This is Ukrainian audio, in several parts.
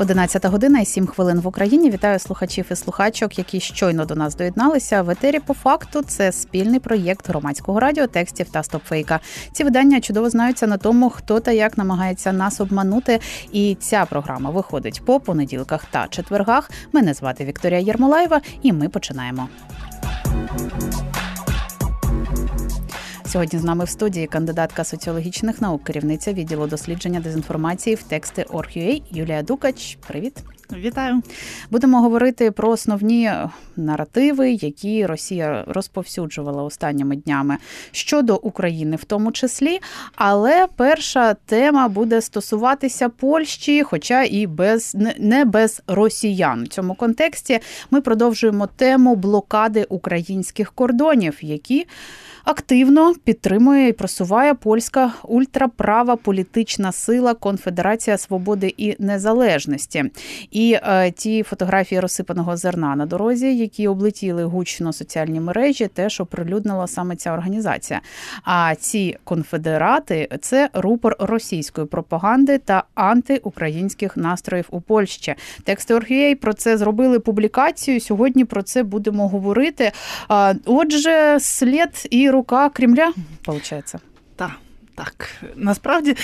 11 година і 7 хвилин в Україні. Вітаю слухачів і слухачок, які щойно до нас доєдналися. В етері по факту це спільний проєкт громадського радіо, текстів та стопфейка. Ці видання чудово знаються на тому, хто та як намагається нас обманути. І ця програма виходить по понеділках та четвергах. Мене звати Вікторія Єрмолаєва, і ми починаємо. Сьогодні з нами в студії кандидатка соціологічних наук, керівниця відділу дослідження дезінформації в тексти Орг.ua Юлія Дукач. Привіт, вітаю. Будемо говорити про основні наративи, які Росія розповсюджувала останніми днями щодо України, в тому числі. Але перша тема буде стосуватися Польщі, хоча і без не без росіян. В цьому контексті ми продовжуємо тему блокади українських кордонів, які активно підтримує і просуває польська ультраправа політична сила Конфедерація Свободи і Незалежності. І е, ті фотографії розсипаного зерна на дорозі, які облетіли гучно соціальні мережі, теж оприлюднила саме ця організація. А ці конфедерати це рупор російської пропаганди та антиукраїнських настроїв у Польщі. Тексти Оргієй про це зробили публікацію. Сьогодні про це будемо говорити. Отже, слід і рука Кремля, виходить. Так. Так, насправді е,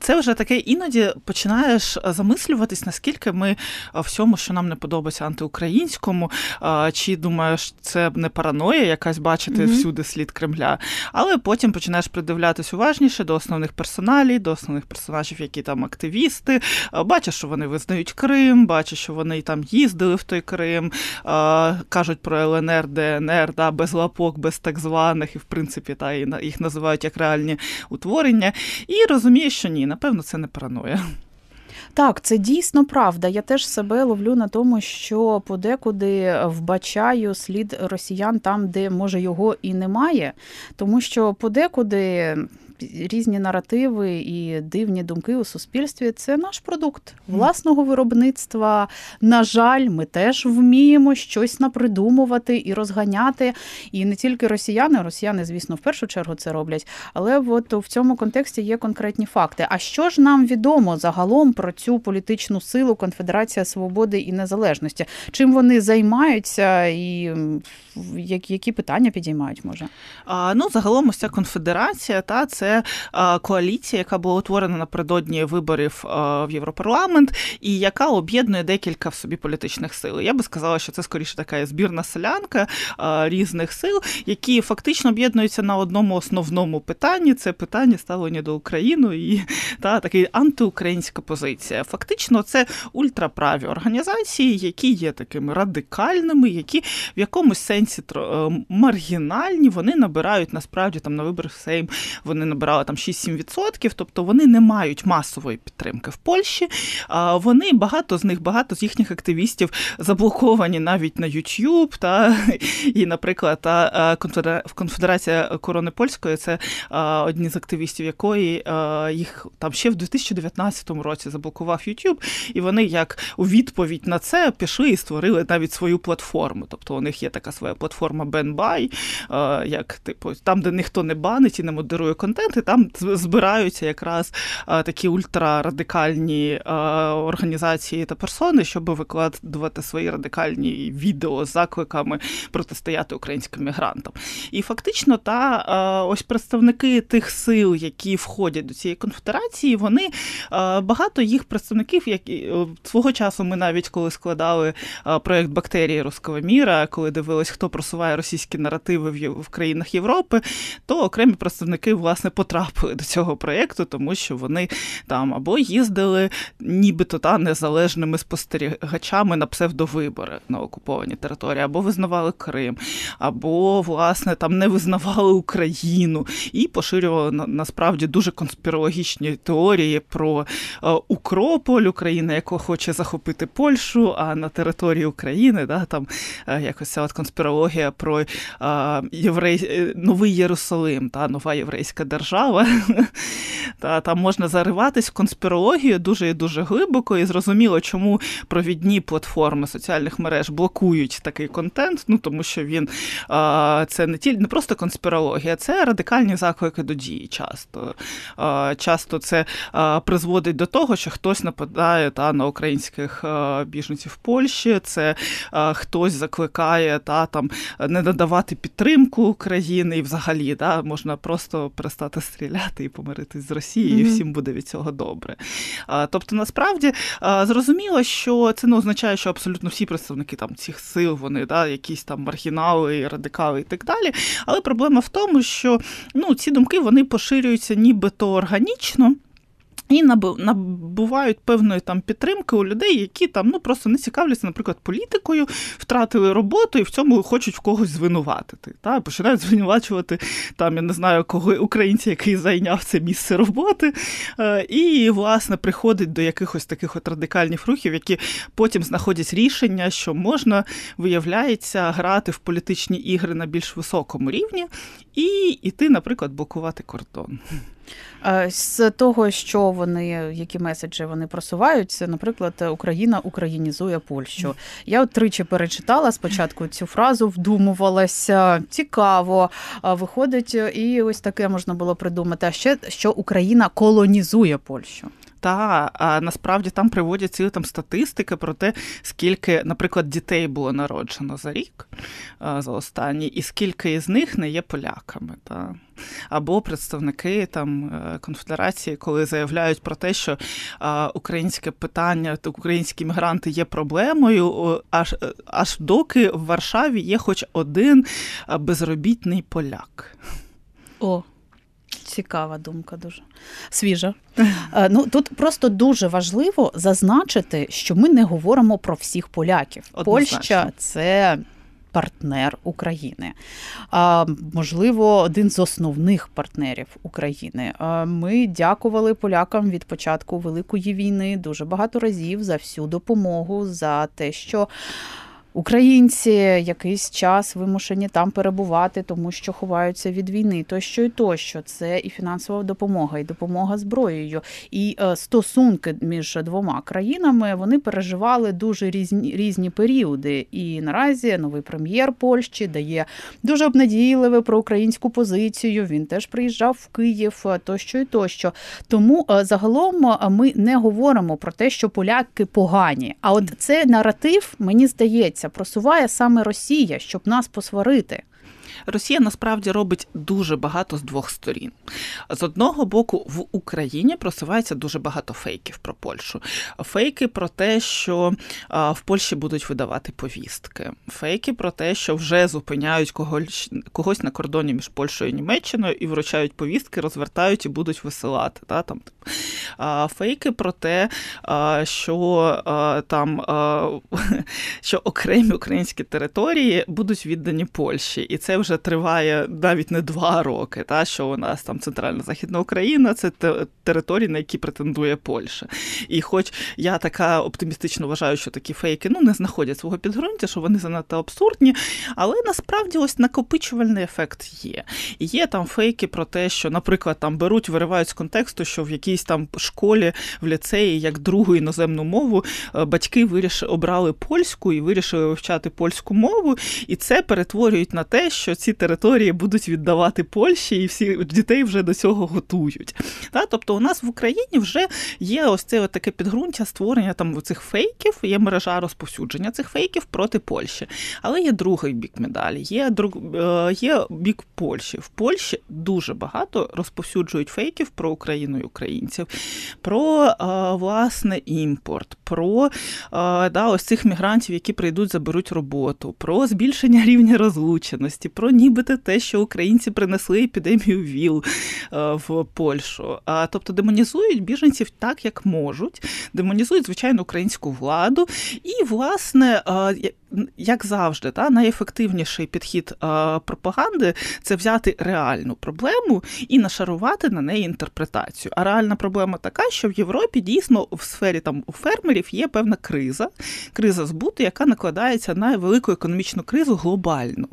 це вже таке іноді починаєш замислюватись, наскільки ми всьому, що нам не подобається антиукраїнському, е, чи думаєш, це не параноя, якась бачити mm-hmm. всюди слід Кремля, але потім починаєш придивлятись уважніше до основних персоналій, до основних персонажів, які там активісти. Е, бачиш, що вони визнають Крим, бачиш, що вони там їздили в той Крим, кажуть про ЛНР, ДНР, да, без лапок, без так званих, і в принципі та їх називають як реальні утворення, і розуміє, що ні, напевно, це не параноя. Так, це дійсно правда. Я теж себе ловлю на тому, що подекуди вбачаю слід росіян там, де може його і немає, тому що подекуди різні наративи і дивні думки у суспільстві це наш продукт власного виробництва. На жаль, ми теж вміємо щось напридумувати і розганяти. І не тільки росіяни, росіяни, звісно, в першу чергу це роблять. Але от в цьому контексті є конкретні факти. А що ж нам відомо загалом про цю політичну силу Конфедерація Свободи і Незалежності? Чим вони займаються, і які питання підіймають? Може? А, Ну, загалом, ось ця конфедерація, та це коаліція, яка була утворена напередодні виборів в Європарламент, і яка об'єднує декілька в собі політичних сил. Я би сказала, що це скоріше така збірна селянка різних сил, які фактично об'єднуються на одному основному питанні: це питання ставлення до України і та такий антиукраїнська позиція. Фактично, це ультраправі організації, які є такими радикальними, які в якомусь сенсі е, маргінальні, вони набирають насправді там на виборах Сейм, вони набирають набирали там 6-7%, тобто вони не мають масової підтримки в Польщі. Вони багато з них, багато з їхніх активістів заблоковані навіть на YouTube. Та, І, наприклад, та Конфедерація корони польської це одні з активістів якої їх там ще в 2019 році заблокував YouTube, і вони як у відповідь на це пішли і створили навіть свою платформу. Тобто у них є така своя платформа BenBuy, як типу там, де ніхто не банить і не модерує контент і там збираються якраз такі ультрарадикальні організації та персони, щоб викладувати свої радикальні відео з закликами протистояти українським мігрантам. І фактично, та ось представники тих сил, які входять до цієї конфедерації, вони багато їх представників, які свого часу ми навіть коли складали проєкт бактерії руського міра, коли дивились, хто просуває російські наративи в країнах Європи, то окремі представники власне потрапили до цього проєкту, тому що вони там або їздили нібито та незалежними спостерігачами на псевдовибори на окупованій території, або визнавали Крим, або, власне, там не визнавали Україну і поширювали насправді дуже конспірологічні теорії про е, Укрополь України, яка хоче захопити Польщу, а на території України да, там е, якось ця от конспірологія про е, єврей... новий Єрусалим, та нова єврейська держава держава. Та Там можна зариватись в конспірологію дуже і дуже глибоко, і зрозуміло, чому провідні платформи соціальних мереж блокують такий контент. Ну тому що він це не тільки не просто конспірологія, це радикальні заклики до дії. Часто часто це призводить до того, що хтось нападає та на українських біженців в Польщі. Це хтось закликає та там не надавати підтримку України і взагалі да, можна просто перестати стріляти і помиритись з Росією, mm-hmm. і всім буде від цього добре. Тобто, насправді зрозуміло, що це не означає, що абсолютно всі представники там цих сил, вони да, якісь там маргінали, радикали і так далі. Але проблема в тому, що ну, ці думки вони поширюються нібито органічно. І набувають певної там підтримки у людей, які там ну просто не цікавляться, наприклад, політикою, втратили роботу і в цьому хочуть в когось звинуватити. Та починають звинувачувати там, я не знаю, кого українця, який зайняв це місце роботи, е, і власне приходить до якихось таких от радикальних рухів, які потім знаходять рішення, що можна виявляється грати в політичні ігри на більш високому рівні, і іти, наприклад, блокувати кордон. Е, з того, що вони, які меседжі вони просувають, це, наприклад, Україна українізує Польщу. Я от тричі перечитала спочатку цю фразу, вдумувалася цікаво. Виходить, і ось таке можна було придумати. А ще що Україна колонізує Польщу. Та а насправді там приводять цілі там статистики про те, скільки, наприклад, дітей було народжено за рік за останній, і скільки із них не є поляками. Та. Або представники там е, конфедерації, коли заявляють про те, що українське питання, українські мігранти є проблемою, аж аж доки в Варшаві є хоч один безробітний поляк. О, Цікава думка, дуже свіжа. Е, ну тут просто дуже важливо зазначити, що ми не говоримо про всіх поляків. Однозначно. Польща це. Партнер України, а, можливо, один з основних партнерів України. Ми дякували полякам від початку Великої війни дуже багато разів за всю допомогу, за те, що Українці якийсь час вимушені там перебувати, тому що ховаються від війни, тощо і тощо. Це і фінансова допомога, і допомога зброєю, і е, стосунки між двома країнами вони переживали дуже різні різні періоди. І наразі новий прем'єр Польщі дає дуже обнадійливе про українську позицію. Він теж приїжджав в Київ, е, тощо і тощо. Тому е, загалом ми не говоримо про те, що поляки погані. А от цей наратив мені здається просуває саме Росія, щоб нас посварити. Росія насправді робить дуже багато з двох сторін. З одного боку, в Україні просувається дуже багато фейків про Польщу. Фейки про те, що в Польщі будуть видавати повістки, фейки про те, що вже зупиняють когось когось на кордоні між Польщею і Німеччиною і вручають повістки, розвертають і будуть висилати. Та, там. Фейки про те, що там що окремі українські території будуть віддані Польщі, і це вже триває навіть не два роки. Та що у нас там центральна західна Україна, це території, на які претендує Польща. І, хоч я така оптимістично вважаю, що такі фейки ну не знаходять свого підґрунтя, що вони занадто абсурдні, але насправді ось накопичувальний ефект є. І є там фейки про те, що, наприклад, там беруть, виривають з контексту, що в якійсь там школі в ліцеї як другу іноземну мову е, батьки вирішили обрали польську і вирішили вивчати польську мову, і це перетворюють на те, що ці території будуть віддавати Польщі, і всі дітей вже до цього готують. Та? Тобто у нас в Україні вже є ось це таке підґрунтя створення там цих фейків, є мережа розповсюдження цих фейків проти Польщі. Але є другий бік медалі, є друг, е, є бік Польщі. В Польщі дуже багато розповсюджують фейків про Україну і українців, про е, власне імпорт, про е, да, ось цих мігрантів, які прийдуть, заберуть роботу, про збільшення рівня розлученості, про нібито те, що українці принесли епідемію ВІЛ в Польщу. Тобто демонізують біженців так, як можуть, демонізують звичайно українську владу, і власне як завжди, та найефективніший підхід а, пропаганди це взяти реальну проблему і нашарувати на неї інтерпретацію. А реальна проблема така, що в Європі дійсно в сфері там у фермерів є певна криза, криза збуту, яка накладається на велику економічну кризу глобальну.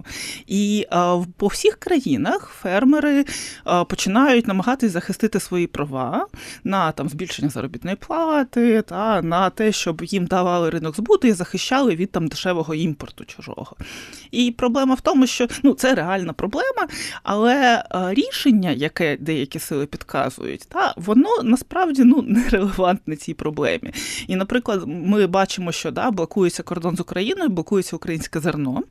І а, по всіх країнах фермери а, починають намагатись захистити свої права на там збільшення заробітної плати, та на те, щоб їм давали ринок збуту і захищали від там дешевого імпорту чужого. І проблема в тому, що ну це реальна проблема, але рішення, яке деякі сили підказують, та воно насправді ну нерелевантне цій проблемі. І, наприклад, ми бачимо, що да, блокується кордон з Україною, блокується українське зерно.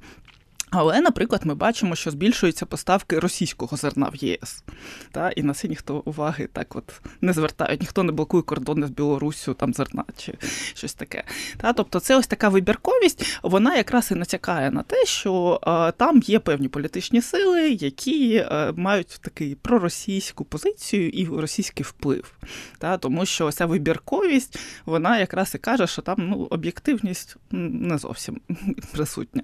Але, наприклад, ми бачимо, що збільшуються поставки російського зерна в ЄС. Та, І на це ніхто уваги так от не звертає, ніхто не блокує кордони з Білоруссю, там зерна чи щось таке. Та, Тобто, це ось така вибірковість, вона якраз і натякає на те, що а, там є певні політичні сили, які а, мають такий проросійську позицію і російський вплив. Та, Тому що ця вибірковість, вона якраз і каже, що там ну, об'єктивність не зовсім присутня.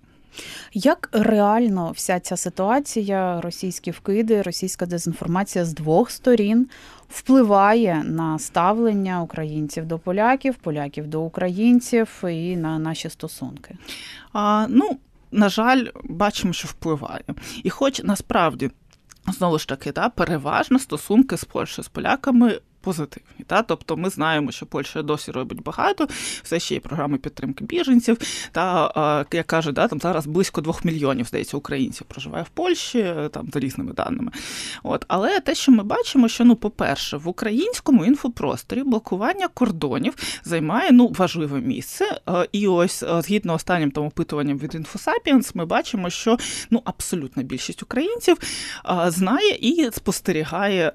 Як реально вся ця ситуація, російські вкиди, російська дезінформація з двох сторін впливає на ставлення українців до поляків, поляків до українців і на наші стосунки? А, Ну, на жаль, бачимо, що впливає. І, хоч насправді. Знову ж таки, да, переважно стосунки з Польщею з поляками позитивні. Та? Тобто ми знаємо, що Польща досі робить багато, все ще є програми підтримки біженців. Та як кажуть, да, там зараз близько двох мільйонів здається українців проживає в Польщі, там за різними даними. От, але те, що ми бачимо, що ну, по-перше, в українському інфопросторі блокування кордонів займає ну важливе місце. І ось згідно останнім там опитуванням від InfoSapiens, ми бачимо, що ну абсолютна більшість українців знає і спостерігає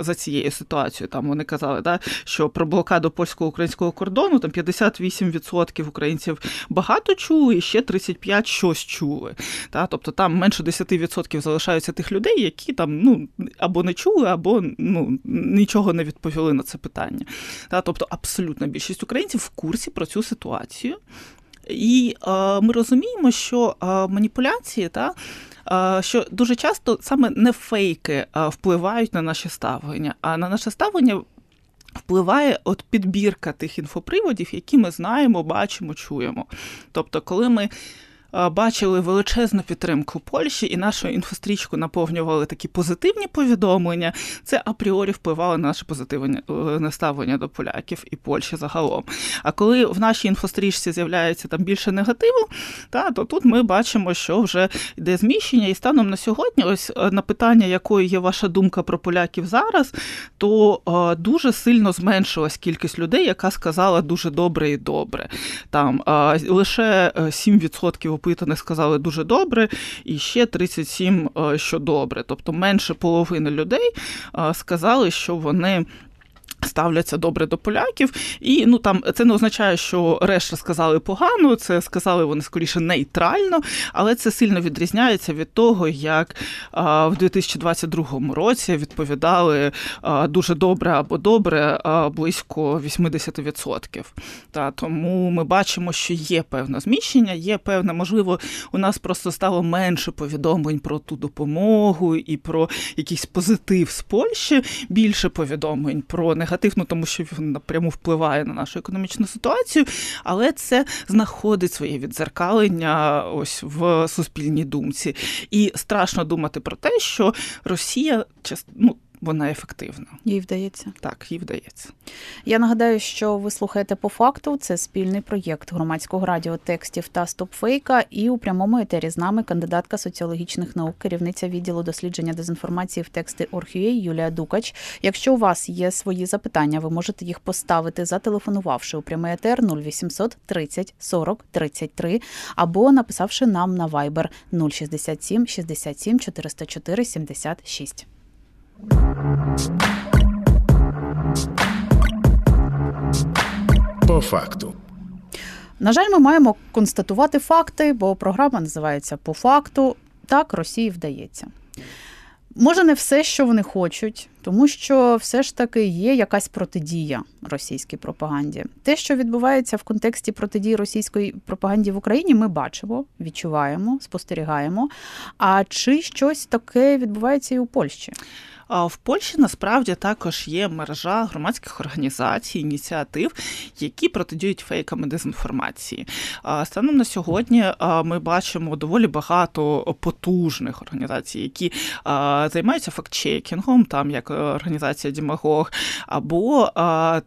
за цією ситуацією вони казали, да, що про блокаду польсько-українського кордону там 58% українців багато чули, і ще 35% щось чули. Та, Тобто там менше 10% залишаються тих людей, які там ну, або не чули, або ну, нічого не відповіли на це питання. Та, Тобто абсолютна більшість українців в курсі про цю ситуацію. І е, ми розуміємо, що е, маніпуляції та що дуже часто саме не фейки впливають на наше ставлення, а на наше ставлення. Впливає от підбірка тих інфоприводів, які ми знаємо, бачимо, чуємо. Тобто, коли ми бачили величезну підтримку Польщі і нашу інфострічку наповнювали такі позитивні повідомлення, це апріорі впливало на наше позитивне наставлення до поляків і Польщі загалом. А коли в нашій інфострічці з'являється там більше негативу, та, то тут ми бачимо, що вже йде зміщення, і станом на сьогодні, ось е, на питання, якою є ваша думка про поляків зараз, то о, дуже сильно зменшилась кількість людей, яка сказала дуже добре і добре. Там лише 7% е, опитаних сказали дуже добре, і ще 37, е, що добре. Тобто менше половини людей е, сказали, що вони ставляться добре до поляків, і ну там це не означає, що решта сказали погано, це сказали вони скоріше нейтрально, але це сильно відрізняється від того, як а, в 2022 році відповідали а, дуже добре або добре а, близько 80%. Та тому ми бачимо, що є певне зміщення, є певне, можливо, у нас просто стало менше повідомлень про ту допомогу і про якийсь позитив з Польщі, більше повідомлень про негатив негативно, тому що він напряму впливає на нашу економічну ситуацію, але це знаходить своє відзеркалення ось в суспільній думці. І страшно думати про те, що Росія ну, вона ефективна. Їй вдається. Так, їй вдається. Я нагадаю, що ви слухаєте по факту. Це спільний проєкт громадського радіо текстів та стопфейка. І у прямому етері з нами кандидатка соціологічних наук, керівниця відділу дослідження дезінформації в тексти Орхює Юлія Дукач. Якщо у вас є свої запитання, ви можете їх поставити, зателефонувавши у прямий етер 0800 30 40 33 або написавши нам на Viber 067 67 404 76. По факту. На жаль, ми маємо констатувати факти, бо програма називається По факту. Так, Росії вдається. Може, не все, що вони хочуть, тому що все ж таки є якась протидія російській пропаганді. Те, що відбувається в контексті протидії російської пропаганді в Україні, ми бачимо, відчуваємо, спостерігаємо. А чи щось таке відбувається і у Польщі? В Польщі насправді також є мережа громадських організацій, ініціатив, які протидіють фейкам і дезінформації. Станом на сьогодні ми бачимо доволі багато потужних організацій, які займаються фактчекінгом, там як організація Дімагог, або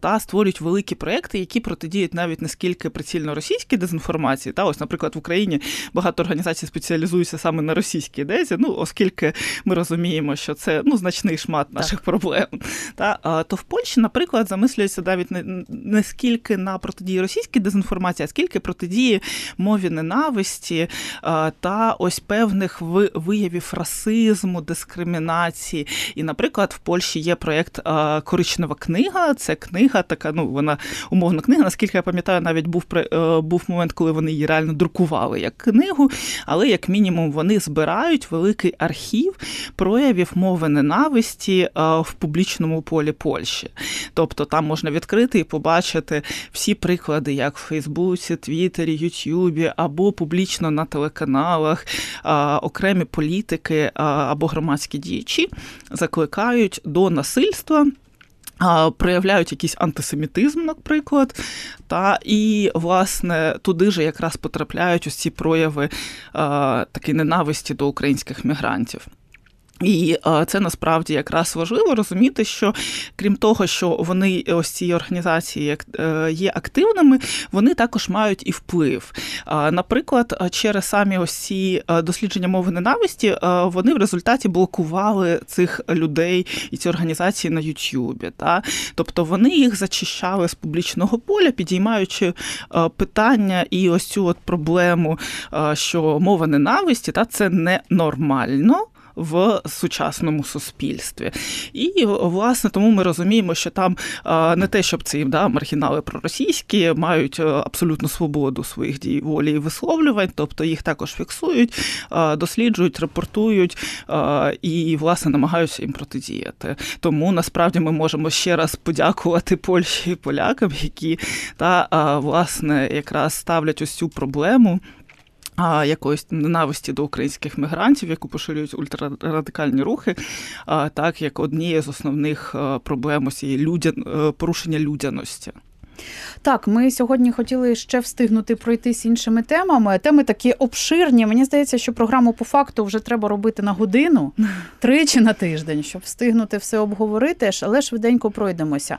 та створюють великі проекти, які протидіють навіть не скільки прицільно російській дезінформації. Та ось, наприклад, в Україні багато організацій спеціалізуються саме на російській дезі, ну оскільки ми розуміємо, що це ну значний значний шмат наших так. проблем. Та, То в Польщі, наприклад, замислюється навіть не, не скільки на протидії російській дезінформації, а скільки протидії мові ненависті та ось певних виявів расизму, дискримінації. І, наприклад, в Польщі є проєкт Коричнева книга. Це книга, така, ну вона умовна книга. Наскільки я пам'ятаю, навіть був е, був момент, коли вони її реально друкували як книгу, але як мінімум вони збирають великий архів проявів мови ненависті можливості е, в публічному полі Польщі. Тобто там можна відкрити і побачити всі приклади, як в Фейсбуці, Твіттері, Ютюбі, або публічно на телеканалах, е, окремі політики е, або громадські діячі закликають до насильства. Проявляють якийсь антисемітизм, наприклад, та і власне туди ж якраз потрапляють ось ці прояви а, такі ненависті до українських мігрантів. І це насправді якраз важливо розуміти, що крім того, що вони ось ці організації е, є активними, вони також мають і вплив. Наприклад, через самі ось ці дослідження мови ненависті вони в результаті блокували цих людей і ці організації на Ютубі. Тобто вони їх зачищали з публічного поля, підіймаючи питання і ось цю от проблему, що мова ненависті та це ненормально в сучасному суспільстві. І власне тому ми розуміємо, що там не те, щоб ці да, маргінали проросійські мають е, абсолютну свободу своїх дій волі і висловлювань, тобто їх також фіксують, досліджують, репортують і власне намагаються їм протидіяти. Тому насправді ми можемо ще раз подякувати Польщі і полякам, які та власне якраз ставлять ось цю проблему якоїсь ненависті до українських мігрантів, яку поширюють ультрарадикальні рухи, так як однією з основних проблем ось людян е, порушення людяності. Так, ми сьогодні хотіли ще встигнути пройтись іншими темами. Теми такі обширні. Мені здається, що програму по факту вже треба робити на годину, тричі на тиждень, щоб встигнути все обговорити, але швиденько пройдемося.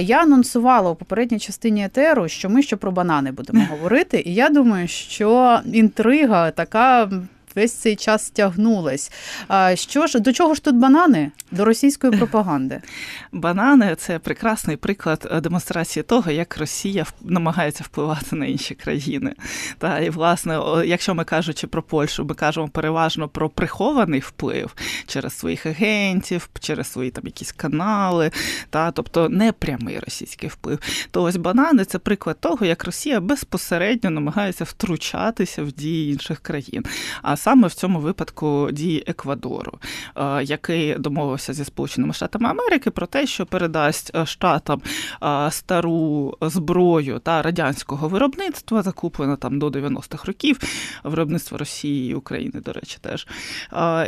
Я анонсувала у попередній частині етеру, що ми ще про банани будемо говорити, і я думаю, що інтрига така весь цей час тягнулась. А що ж до чого ж тут банани? До російської пропаганди? Банани це прекрасний приклад е, демонстрації того, як Росія намагається впливати на інші країни. Та і власне, якщо ми кажучи про Польщу, ми кажемо переважно про прихований вплив через своїх агентів, через свої там якісь канали, та тобто не прямий російський вплив. То ось банани це приклад того, як Росія безпосередньо намагається втручатися в дії інших країн. А саме в цьому випадку дії Еквадору, е, який домовився зі Сполученими Штатами Америки про те, що передасть е, штатам е, стару зброю та радянського виробництва, закуплено там до 90-х років, виробництво Росії і України, до речі, теж.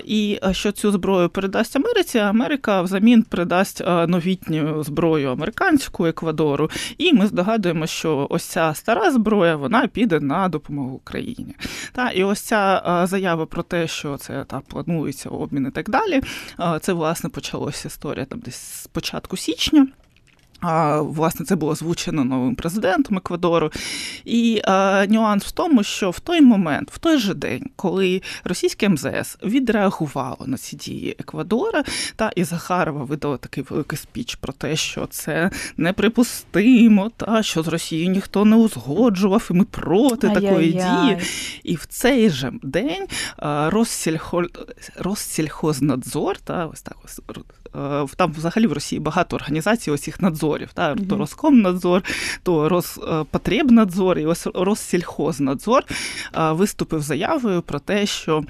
І що цю зброю передасть Америці, Америка взамін передасть новітню зброю американську Еквадору. І ми здогадуємо, що ось ця стара зброя вона піде на допомогу Україні. Та і ось ця заява заяви про те, що це та планується обмін і так далі. Це власне почалася історія там десь з початку січня. Власне, це було озвучено новим президентом Еквадору. І а, нюанс в тому, що в той момент, в той же день, коли російське МЗС відреагувало на ці дії Еквадора, та і Захарова видала такий великий спіч про те, що це неприпустимо, та що з Росією ніхто не узгоджував, і ми проти Ай-яй-яй. такої дії. І в цей же день Россільхо... Россільхознадзор, та ось так ось там взагалі в Росії багато організацій ось цих надзорів. Та. То Роскомнадзор, то Роспотребнадзор і ось Россільхознадзор е, виступив заявою про те, що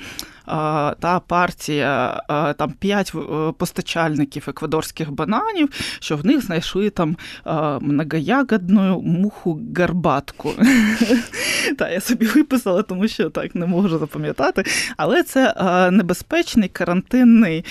та партія там п'ять постачальників еквадорських бананів, що в них знайшли там многоягодну муху гарбатку. Та я собі виписала, тому що так не можу запам'ятати. Але це небезпечний карантинний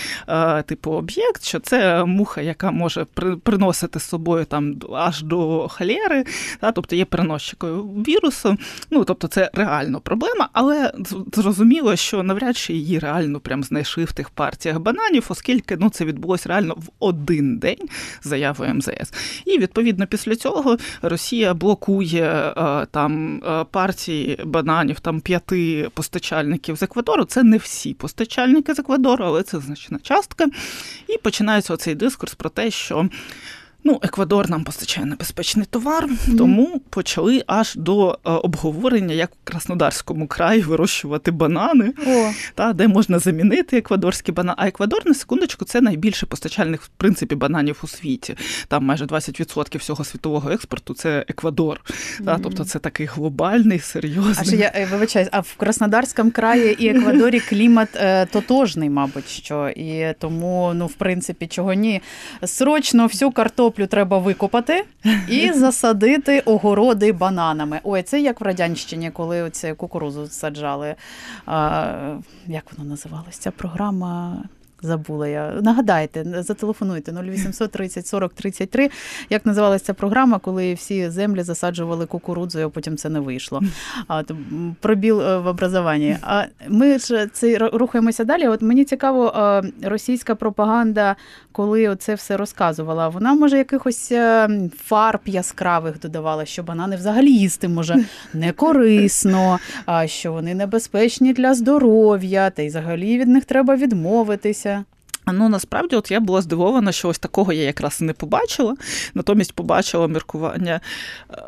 типу об'єкт, що це муха, яка може приносити з собою там аж до холери, та, тобто є переносчикою вірусу. Ну тобто, це реально проблема, але зрозуміло, що навряд чи її реально прям знайшли в тих партіях бананів, оскільки ну це відбулося реально в один день заявою МЗС. І відповідно після цього Росія блокує там партії бананів, там п'яти постачальників з Еквадору. Це не всі постачальники з Еквадору, але це значна частка. І починається оцей дискурс про те, що Ну, Еквадор нам постачає небезпечний товар, mm-hmm. тому почали аж до е, обговорення, як в Краснодарському краї вирощувати банани, oh. та де можна замінити еквадорські банани. А Еквадор, на секундочку, це найбільший постачальник в принципі бананів у світі. Там майже 20% всього світового експорту це Еквадор. Mm-hmm. Та, тобто це такий глобальний, серйозний. А я е, вибачаюсь, а в Краснодарському краї і Еквадорі клімат е, тотожний, мабуть, що і тому, ну в принципі, чого ні, срочно всю картоплю картоплю треба викопати і засадити огороди бананами. Ой, це як в радянщині, коли оце кукурузу саджали. А, Як воно називалося? Ця програма. Забула я. Нагадайте, зателефонуйте 0800 30 40 33. Як називалася ця програма, коли всі землі засаджували кукурудзою, а потім це не вийшло. А, то, Пробіл е, в образованні. А ми ж це рухаємося далі. От мені цікаво, російська пропаганда, коли це все розказувала, вона може якихось е, фарб яскравих додавала, що банани взагалі їсти може не корисно, а що вони небезпечні для здоров'я, та й взагалі від них треба відмовитися. Ну насправді, от я була здивована, що ось такого я якраз не побачила. Натомість побачила міркування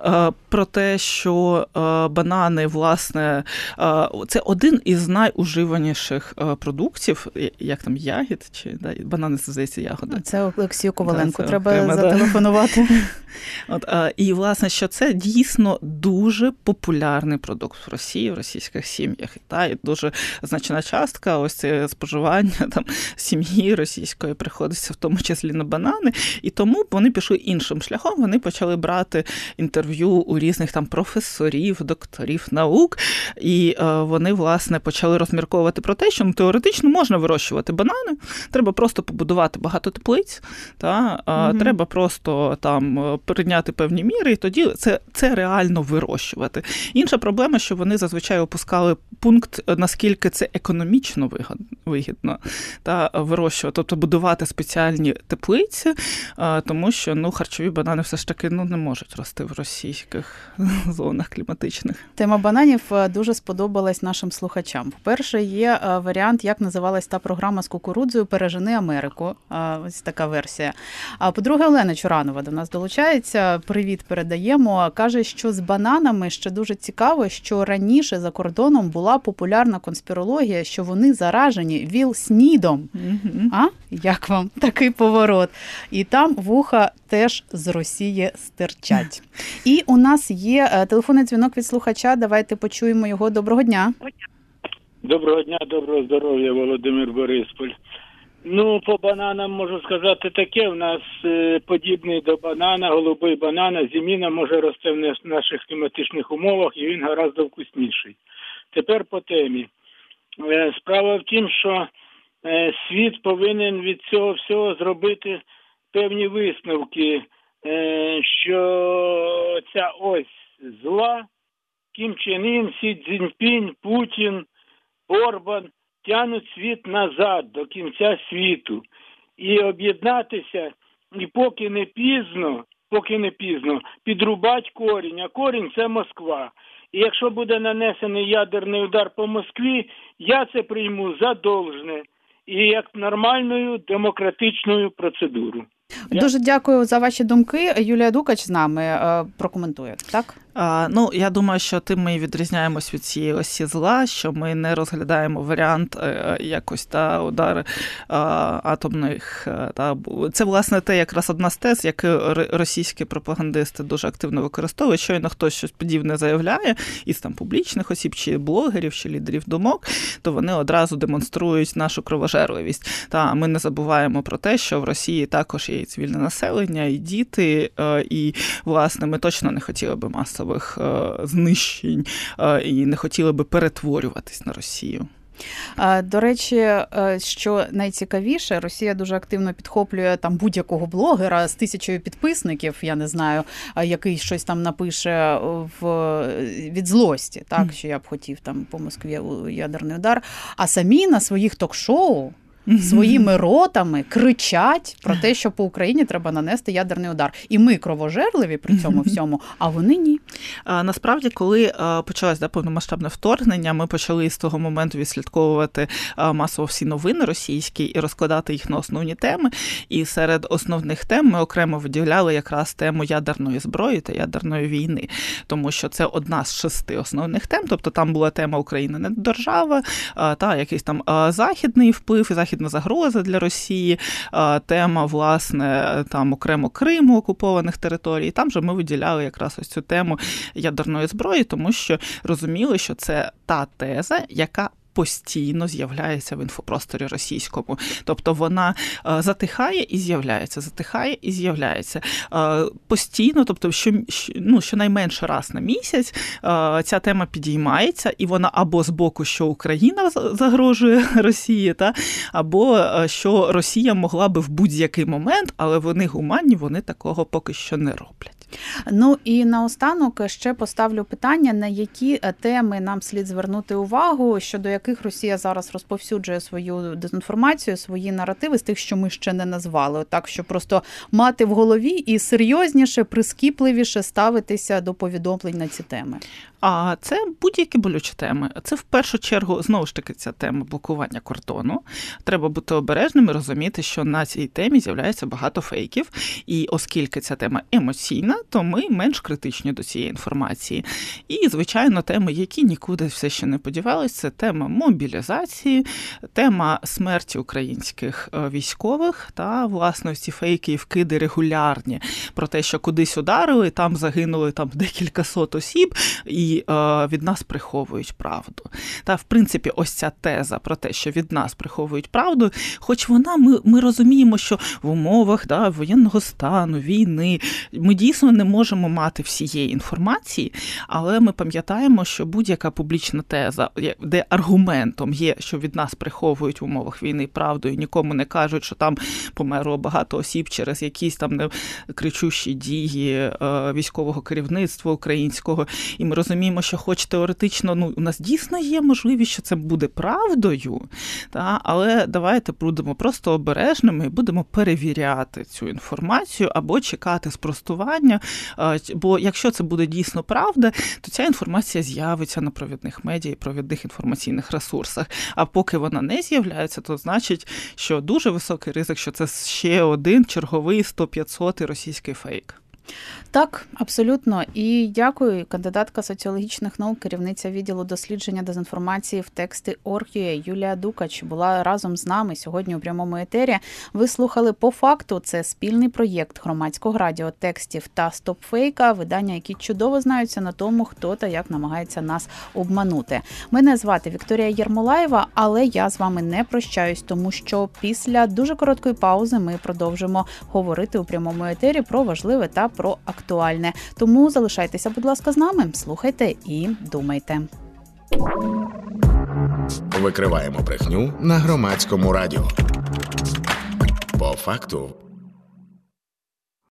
е, про те, що е, банани, власне, е, це один із найуживаніших е, продуктів, як там ягід, чи да, банани це здається ягода. Це Олексію Коваленко. Да, Треба окрема, зателефонувати. От, І, власне, що це дійсно дуже популярний продукт в Росії, в російських сім'ях. Та, І дуже значна частка ось це споживання там сім'ї російської приходиться в тому числі на банани, і тому вони пішли іншим шляхом. Вони почали брати інтерв'ю у різних там професорів, докторів наук, і е, вони власне почали розмірковувати про те, що ну, теоретично можна вирощувати банани. Треба просто побудувати багато теплиць, та mm треба просто там е, прийняти певні міри, і тоді це, це реально вирощувати. Інша проблема, що вони зазвичай опускали пункт, наскільки це економічно вигідно та вирощувати тобто будувати спеціальні теплиці, тому що ну, харчові банани все ж таки ну, не можуть рости в російських зонах кліматичних. Тема бананів е, дуже сподобалась нашим слухачам. По-перше, є е, варіант, як називалась та програма з кукурудзою Пережени Америку. Ось така версія. А по-друге, Олена Чуранова до нас долучається. Привіт, передаємо. Каже, що з бананами ще дуже цікаво, що раніше за кордоном була популярна конспірологія, що вони заражені віл-снідом. Угу. А як вам такий поворот? І там вуха теж з Росії стирчать. І у нас є е, телефонний дзвінок від слухача. Давайте почуємо його. Доброго дня. Доброго дня, доброго здоров'я, Володимир Борисполь. Ну, по бананам можу сказати таке. У нас е, подібний до банана, голубий банана, зіміна може рости в наших кліматичних умовах, і він гораздо вкусніший. Тепер по темі. Е, справа в тім, що Е, світ повинен від цього всього зробити певні висновки, е, що ця ось зла, Кім Чен Ін, Сі Цзіньпінь, Путін, Орбан тянуть світ назад до кінця світу і об'єднатися, і поки не пізно, поки не пізно, підрубать корінь, а корінь це Москва. І якщо буде нанесений ядерний удар по Москві, я це прийму за должне і як нормальною демократичною процедуру. Дуже дякую за ваші думки. Юлія Дукач з нами е, прокоментує. Так А, Ну, я думаю, що тим ми відрізняємось від цієї осі зла, що ми не розглядаємо варіант е, якось та удар атомних. Е, та це власне те, якраз одна з тез, яку російські пропагандисти дуже активно використовують. Щойно хтось щось подібне заявляє із там публічних осіб, чи блогерів, чи лідерів думок, то вони одразу демонструють нашу кровожерливість. Та ми не забуваємо про те, що в Росії також є і цивільне населення, і діти, е, і власне ми точно не хотіли би масово масових е, знищень е, і не хотіли би перетворюватись на Росію. До речі, е, що найцікавіше, Росія дуже активно підхоплює там будь-якого блогера з тисячою підписників. Я не знаю, який щось там напише в від злості, так що я б хотів там по Москві ядерний удар. А самі на своїх ток-шоу своїми ротами кричать про те, що по Україні треба нанести ядерний удар. І ми кровожерливі при цьому всьому, а вони ні. А, Насправді, коли почалось да, повномасштабне вторгнення, ми почали з того моменту відслідковувати масово всі новини російські і розкладати їх на основні теми. І серед основних тем ми окремо виділяли якраз тему ядерної зброї та ядерної війни, тому що це одна з шести основних тем. Тобто там була тема України не держава, та якийсь там західний вплив і західна загроза для Росії, тема, власне, там окремо Криму, окупованих територій. Там же ми виділяли якраз ось цю тему ядерної зброї, тому що розуміли, що це та теза, яка постійно з'являється в інфопросторі російському. Тобто вона е, затихає і з'являється, затихає і з'являється е, постійно, тобто, що ну, щонайменше раз на місяць е, ця тема підіймається, і вона або з боку, що Україна загрожує Росії, та або що Росія могла би в будь-який момент, але вони гуманні, вони такого поки що не роблять. Ну і наостанок ще поставлю питання, на які е, теми нам слід звернути увагу, щодо яких Росія зараз розповсюджує свою дезінформацію, свої наративи з тих, що ми ще не назвали, так що просто мати в голові і серйозніше, прискіпливіше ставитися до повідомлень на ці теми. А це будь-які болючі теми. Це в першу чергу знову ж таки ця тема блокування кордону. Треба бути обережним і розуміти, що на цій темі з'являється багато фейків, і оскільки ця тема емоційна, то ми менш критичні до цієї інформації. І, звичайно, теми, які нікуди все ще не подівались, це тема мобілізації, тема смерті українських е, військових та власне ці фейки і вкиди регулярні про те, що кудись ударили, там загинули там декілька сот осіб. і і е, від нас приховують правду. Та, в принципі, ось ця теза про те, що від нас приховують правду, хоч вона, ми ми розуміємо, що в умовах да, воєнного стану, війни ми дійсно не можемо мати всієї інформації, але ми пам'ятаємо, що будь-яка публічна теза, де аргументом є, що від нас приховують в умовах війни правду, і нікому не кажуть, що там померло багато осіб через якісь там кричущі дії е, військового керівництва українського, і ми розуміємо, розуміємо, що хоч теоретично ну, у нас дійсно є можливість, що це буде правдою, та, але давайте будемо просто обережними і будемо перевіряти цю інформацію або чекати спростування. Бо якщо це буде дійсно правда, то ця інформація з'явиться на провідних медіа і провідних інформаційних ресурсах. А поки вона не з'являється, то значить, що дуже високий ризик, що це ще один черговий 100-500 російський фейк. Так, абсолютно. І дякую, кандидатка соціологічних наук, керівниця відділу дослідження дезінформації в тексти Оргія Юлія Дукач була разом з нами сьогодні у прямому етері. Ви слухали по факту. Це спільний проєкт громадського радіо текстів та стопфейка, видання, які чудово знаються на тому, хто та як намагається нас обманути. Мене звати Вікторія Єрмолаєва, але я з вами не прощаюсь, тому що після дуже короткої паузи ми продовжимо говорити у прямому етері про важливе та про актуальне. Тому залишайтеся, будь ласка, з нами, слухайте і думайте. Викриваємо брехню на громадському радіо. По факту.